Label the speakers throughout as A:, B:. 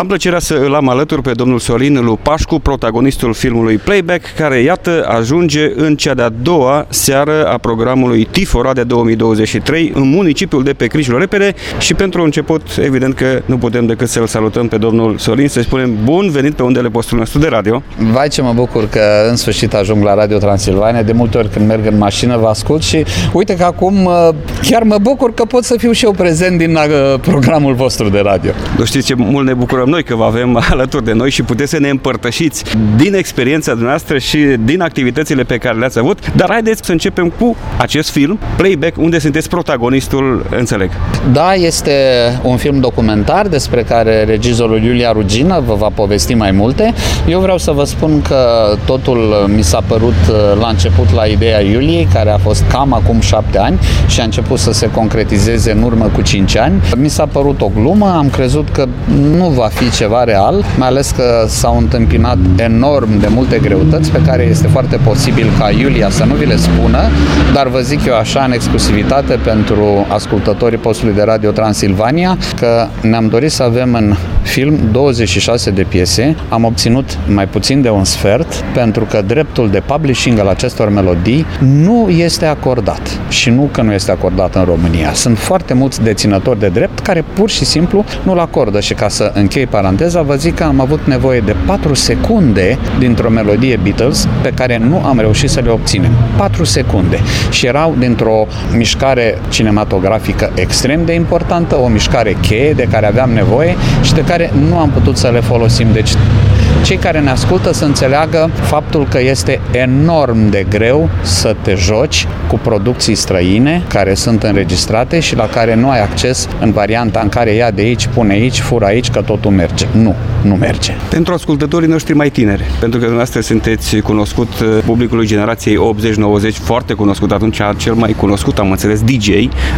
A: Am plăcerea să îl am alături pe domnul Sorin Lupașcu, protagonistul filmului Playback, care, iată, ajunge în cea de-a doua seară a programului Tifora de 2023 în municipiul de pe Crișul Repede și pentru început, evident că nu putem decât să-l salutăm pe domnul Sorin, să-i spunem bun venit pe undele postului nostru de radio.
B: Vai ce mă bucur că în sfârșit ajung la Radio Transilvania. De multe ori când merg în mașină vă ascult și uite că acum uh, chiar mă bucur că pot să fiu și eu prezent din uh, programul vostru de radio.
A: Nu știți ce mult ne bucurăm noi că vă avem alături de noi și puteți să ne împărtășiți din experiența noastră și din activitățile pe care le-ați avut. Dar haideți să începem cu acest film, Playback, unde sunteți protagonistul, înțeleg.
B: Da, este un film documentar despre care regizorul Iulia Rugina vă va povesti mai multe. Eu vreau să vă spun că totul mi s-a părut la început la ideea Iuliei, care a fost cam acum șapte ani și a început să se concretizeze în urmă cu cinci ani. Mi s-a părut o glumă, am crezut că nu va fi ceva real, mai ales că s-au întâmpinat enorm de multe greutăți pe care este foarte posibil ca Iulia să nu vi le spună, dar vă zic eu așa în exclusivitate pentru ascultătorii postului de radio Transilvania că ne-am dorit să avem în film 26 de piese, am obținut mai puțin de un sfert pentru că dreptul de publishing al acestor melodii nu este acordat și nu că nu este acordat în România. Sunt foarte mulți deținători de drept care pur și simplu nu-l acordă și ca să închei paranteza, vă zic că am avut nevoie de 4 secunde dintr-o melodie Beatles pe care nu am reușit să le obținem. 4 secunde. Și erau dintr-o mișcare cinematografică extrem de importantă, o mișcare cheie de care aveam nevoie și de care nu am putut să le folosim. Deci cei care ne ascultă să înțeleagă faptul că este enorm de greu să te joci cu producții străine care sunt înregistrate și la care nu ai acces în varianta în care ia de aici, pune aici, fură aici, că totul merge. Nu, nu merge.
A: Pentru ascultătorii noștri mai tineri, pentru că dumneavoastră sunteți cunoscut uh, publicului generației 80-90, foarte cunoscut atunci, cel mai cunoscut, am înțeles, DJ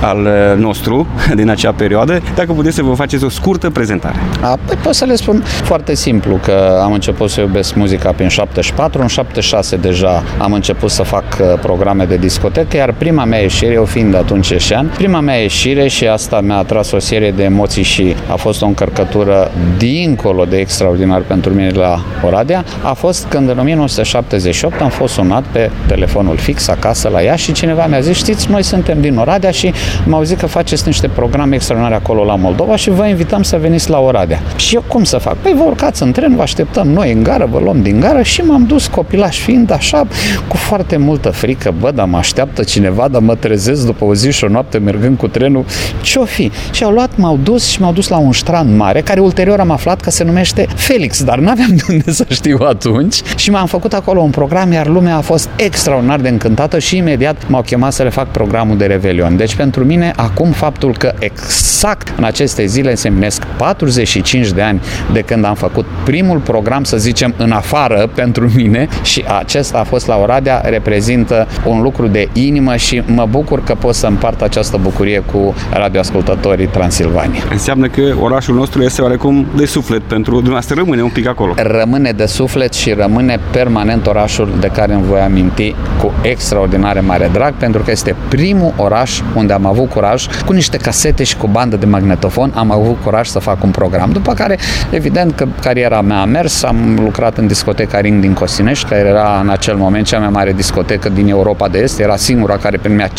A: al uh, nostru din acea perioadă, dacă puteți să vă faceți o scurtă prezentare.
B: A, păi pot să le spun foarte simplu că am început să iubesc muzica prin 74, în 76 deja am început să fac uh, programe de discotecă, iar prima mea ieșire, eu fiind atunci eșean, prima mea ieșire și asta mi-a atras o serie de emoții și a fost o încărcătură dincolo de extraordinar pentru mine la Oradea, a fost când în 1978 am fost sunat pe telefonul fix acasă la ea și cineva mi-a zis, știți, noi suntem din Oradea și m-au zis că faceți niște programe extraordinare acolo la Moldova și vă invităm să veniți la Oradea. Și eu cum să fac? Păi vă urcați în tren, vă așteptăm noi în gară, vă luăm din gară și m-am dus copilaș fiind așa, cu foarte multă frică, bă, dar mă așteaptă cineva, dar mă trezesc după o zi și o noapte mergând cu trenul, ce-o fi? Și au luat, m-au dus și m-au dus la un strand mare, care ulterior am aflat că se numește Felix, dar n-aveam de unde să știu atunci și m-am făcut acolo un program, iar lumea a fost extraordinar de încântată și imediat m-au chemat să le fac programul de Revelion. Deci pentru mine, acum faptul că exact în aceste zile se împlinesc 45 de ani de când am făcut primul program, să zicem, în afară pentru mine și acesta a fost la Oradea, reprezintă un lucru de inimă și mă bucur că pot să împart această bucurie cu radioascultătorii Transilvania.
A: Înseamnă că orașul nostru este oarecum de suflet pentru dumneavoastră, rămâne un pic acolo.
B: Rămâne de suflet și rămâne permanent orașul de care îmi voi aminti cu extraordinare mare drag, pentru că este primul oraș unde am avut curaj, cu niște casete și cu bandă de magnetofon, am avut curaj să fac un program. După care, evident că cariera mea a mers, am lucrat în discoteca Ring din Cosinești, care era în acel moment cea mai mare discotecă din Europa de Est, era singura care primea 5.000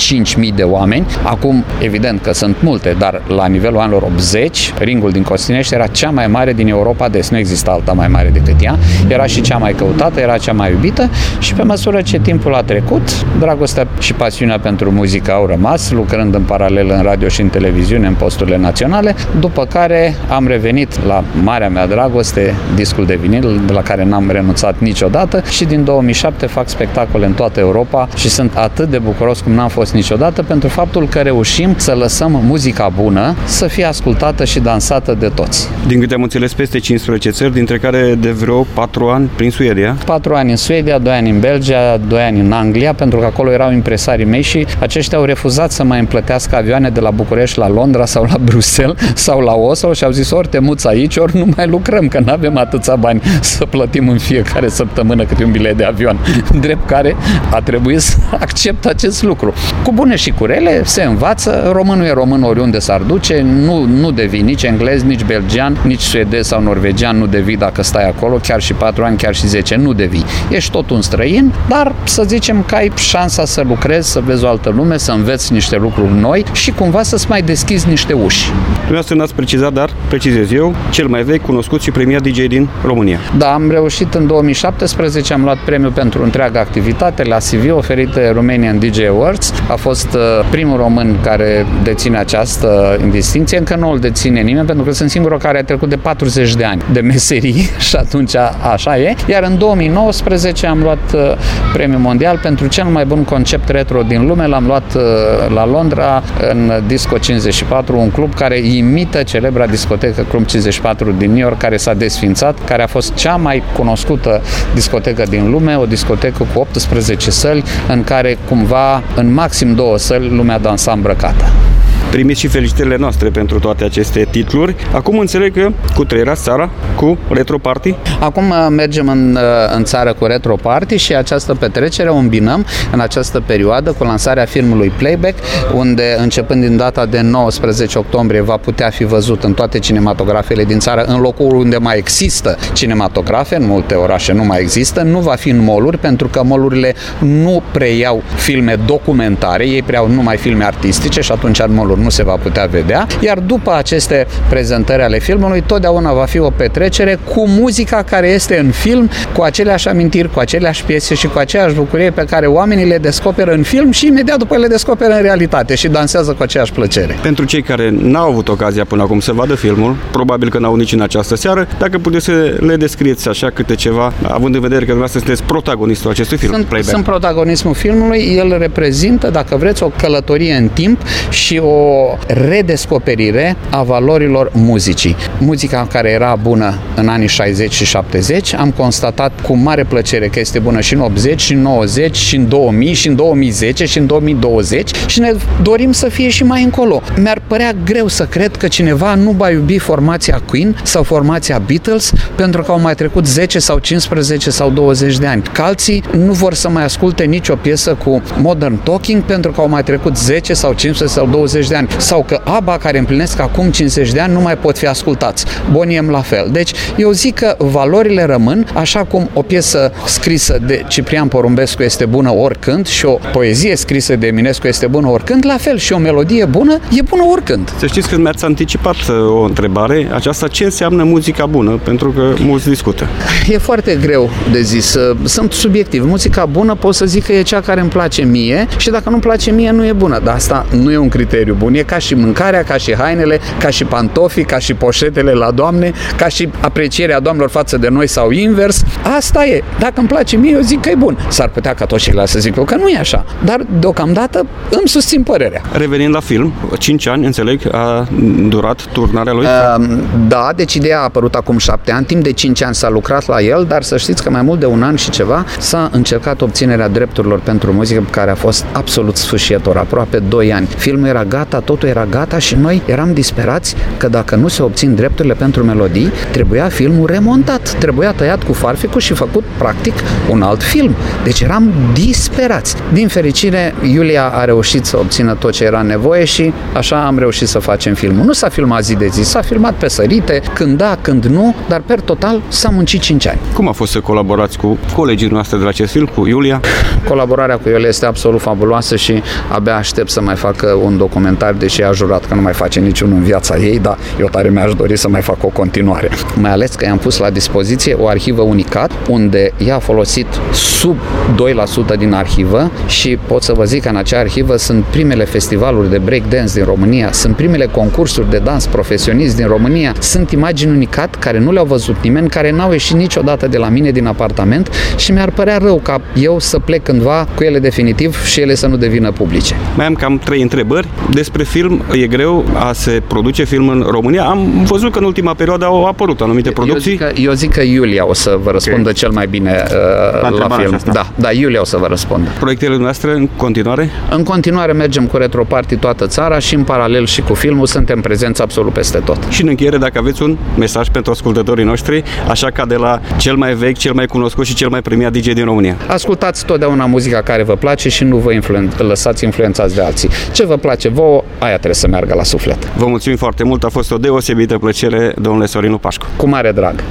B: de oameni. Acum, evident că sunt multe, dar la nivelul anilor 80, Ringul din Costinești era cea mai mare din Europa de Est, nu exista alta mai mare decât ea, era și cea mai căutată, era cea mai iubită și pe măsură ce timpul a trecut, dragostea și pasiunea pentru muzică au rămas, lucrând în paralel în radio și în televiziune, în posturile naționale, după care am revenit la marea mea dragoste, discul de vinil, de la care n-am renunțat niciodată și din 2007 fac spectacole în toată Europa și sunt atât de bucuros cum n-am fost niciodată pentru faptul că reușim să lăsăm muzica bună să fie ascultată și dansată de toți.
A: Din câte am înțeles, peste 15 țări, dintre care de vreo 4 ani prin Suedia.
B: 4 ani în Suedia, 2 ani în Belgia, 2 ani în Anglia, pentru că acolo erau impresarii mei și aceștia au refuzat să mai împlătească avioane de la București la Londra sau la Bruxelles sau la Oslo și au zis ori te muți aici, ori nu mai lucrăm, că nu avem atâția bani bani să plătim în fiecare săptămână câte un bilet de avion. Drept care a trebuit să accept acest lucru. Cu bune și cu rele se învață, românul e român oriunde s-ar duce, nu, nu devii nici englez, nici belgian, nici suedez sau norvegian, nu devii dacă stai acolo, chiar și 4 ani, chiar și 10, nu devii. Ești tot un străin, dar să zicem că ai șansa să lucrezi, să vezi o altă lume, să înveți niște lucruri noi și cumva să-ți mai deschizi niște uși.
A: Dumneavoastră n-ați precizat, dar precizez eu, cel mai vechi, cunoscut și premiat DJ din România.
B: Da, am reușit în 2017, am luat premiul pentru întreaga activitate la CV oferit de Romanian DJ Awards. A fost uh, primul român care deține această distinție, încă nu îl deține nimeni, pentru că sunt singurul care a trecut de 40 de ani de meserie și atunci așa e. Iar în 2019 am luat uh, premiul mondial pentru cel mai bun concept retro din lume, l-am luat uh, la Londra în Disco 54, un club care imită celebra discotecă Club 54 din New York, care s-a desfințat, care a fost cea mai cunoscută discotecă din lume, o discotecă cu 18 săli, în care cumva în maxim două săli lumea dansa îmbrăcată
A: primiți și felicitările noastre pentru toate aceste titluri. Acum înțeleg că cu trăierați țara cu Retro Party?
B: Acum uh, mergem în, uh, în țară cu Retro Party și această petrecere o îmbinăm în această perioadă cu lansarea filmului Playback, unde începând din data de 19 octombrie va putea fi văzut în toate cinematografele din țară, în locul unde mai există cinematografe, în multe orașe nu mai există, nu va fi în moluri, pentru că molurile nu preiau filme documentare, ei preiau numai filme artistice și atunci în moluri nu se va putea vedea, iar după aceste prezentări ale filmului, totdeauna va fi o petrecere cu muzica care este în film, cu aceleași amintiri, cu aceleași piese și cu aceeași bucurie pe care oamenii le descoperă în film și imediat după le descoperă în realitate și dansează cu aceeași plăcere.
A: Pentru cei care n-au avut ocazia până acum să vadă filmul, probabil că n-au nici în această seară, dacă puteți să le descrieți așa câte ceva, având în vedere că dumneavoastră sunteți protagonistul acestui film.
B: Sunt, Playback. sunt protagonismul filmului, el reprezintă, dacă vreți, o călătorie în timp și o redescoperire a valorilor muzicii. Muzica care era bună în anii 60 și 70, am constatat cu mare plăcere că este bună și în 80, și în 90, și în 2000, și în 2010, și în 2020 și ne dorim să fie și mai încolo. Mi-ar părea greu să cred că cineva nu va iubi formația Queen sau formația Beatles pentru că au mai trecut 10 sau 15 sau 20 de ani. Calții nu vor să mai asculte nicio piesă cu Modern Talking pentru că au mai trecut 10 sau 15 sau 20 de ani sau că ABBA, care împlinesc acum 50 de ani, nu mai pot fi ascultați. Boniem la fel. Deci, eu zic că valorile rămân, așa cum o piesă scrisă de Ciprian Porumbescu este bună oricând și o poezie scrisă de Eminescu este bună oricând, la fel și o melodie bună e bună oricând.
A: Să știți că mi-ați anticipat uh, o întrebare, aceasta ce înseamnă muzica bună, pentru că mulți discută.
B: E foarte greu de zis, uh, sunt subiectiv. Muzica bună pot să zic că e cea care îmi place mie și dacă nu-mi place mie nu e bună, dar asta nu e un criteriu bun, e ca și mâncarea, ca și hainele, ca și pantofii, ca și poșetele la doamne, ca și aprecierea doamnelor față de noi sau invers. Asta e. Dacă îmi place mie, eu zic că e bun. S-ar putea ca toți ceilalți să zic eu că nu e așa. Dar deocamdată îmi susțin părerea.
A: Revenind la film, 5 ani, înțeleg, a durat turnarea lui? Uh,
B: da, deci ideea a apărut acum 7 ani. Timp de 5 ani s-a lucrat la el, dar să știți că mai mult de un an și ceva s-a încercat obținerea drepturilor pentru muzică, care a fost absolut sfârșietor, aproape 2 ani. Filmul era gata, totul era gata și noi eram disperați că dacă nu se obțin drepturile pentru melodii, trebuia filmul remontat, trebuia tăiat cu farficul și făcut practic un alt film. Deci eram disperați. Din fericire, Iulia a reușit să obțină tot ce era nevoie și așa am reușit să facem filmul. Nu s-a filmat zi de zi, s-a filmat pe sărite, când da, când nu, dar per total s-a muncit 5 ani.
A: Cum a fost să colaborați cu colegii noastre de la acest film, cu Iulia?
B: Colaborarea cu Iulia este absolut fabuloasă și abia aștept să mai facă un documentar, deși a jurat că nu mai face niciunul în viața ei, dar eu tare mi-aș dori să mai fac o continuare. Mai ales că i-am pus la dispoziție o arhivă unicat, unde ea a folosit sub 2% din arhivă și pot să vă zic că în acea arhivă sunt primele festivaluri de breakdance din România, sunt primele concursuri de dans profesionist din România, sunt imagini unicat care nu le-au văzut nimeni, care n-au ieșit niciodată de la mine din apartament și mi-ar părea rău ca eu să plec cândva cu ele definitiv și ele să nu devină publice.
A: Mai am cam trei întrebări despre despre film, e greu a se produce film în România. Am văzut că în ultima perioadă au apărut anumite producții.
B: Eu zic că, eu zic că Iulia o să vă răspundă okay. cel mai bine uh, la, la film. Asta. Da, da, Iulia o să vă răspundă.
A: Proiectele noastre în continuare?
B: În continuare mergem cu Retroparty toată țara și în paralel și cu filmul suntem prezenți absolut peste tot.
A: Și în încheiere, dacă aveți un mesaj pentru ascultătorii noștri, așa ca de la cel mai vechi, cel mai cunoscut și cel mai premiat DJ din România.
B: Ascultați totdeauna muzica care vă place și nu vă influen- lăsați influențați de alții. Ce vă place vouă, aia trebuie să meargă la suflet.
A: Vă mulțumim foarte mult, a fost o deosebită plăcere, domnule Sorinu Pașcu.
B: Cu mare drag.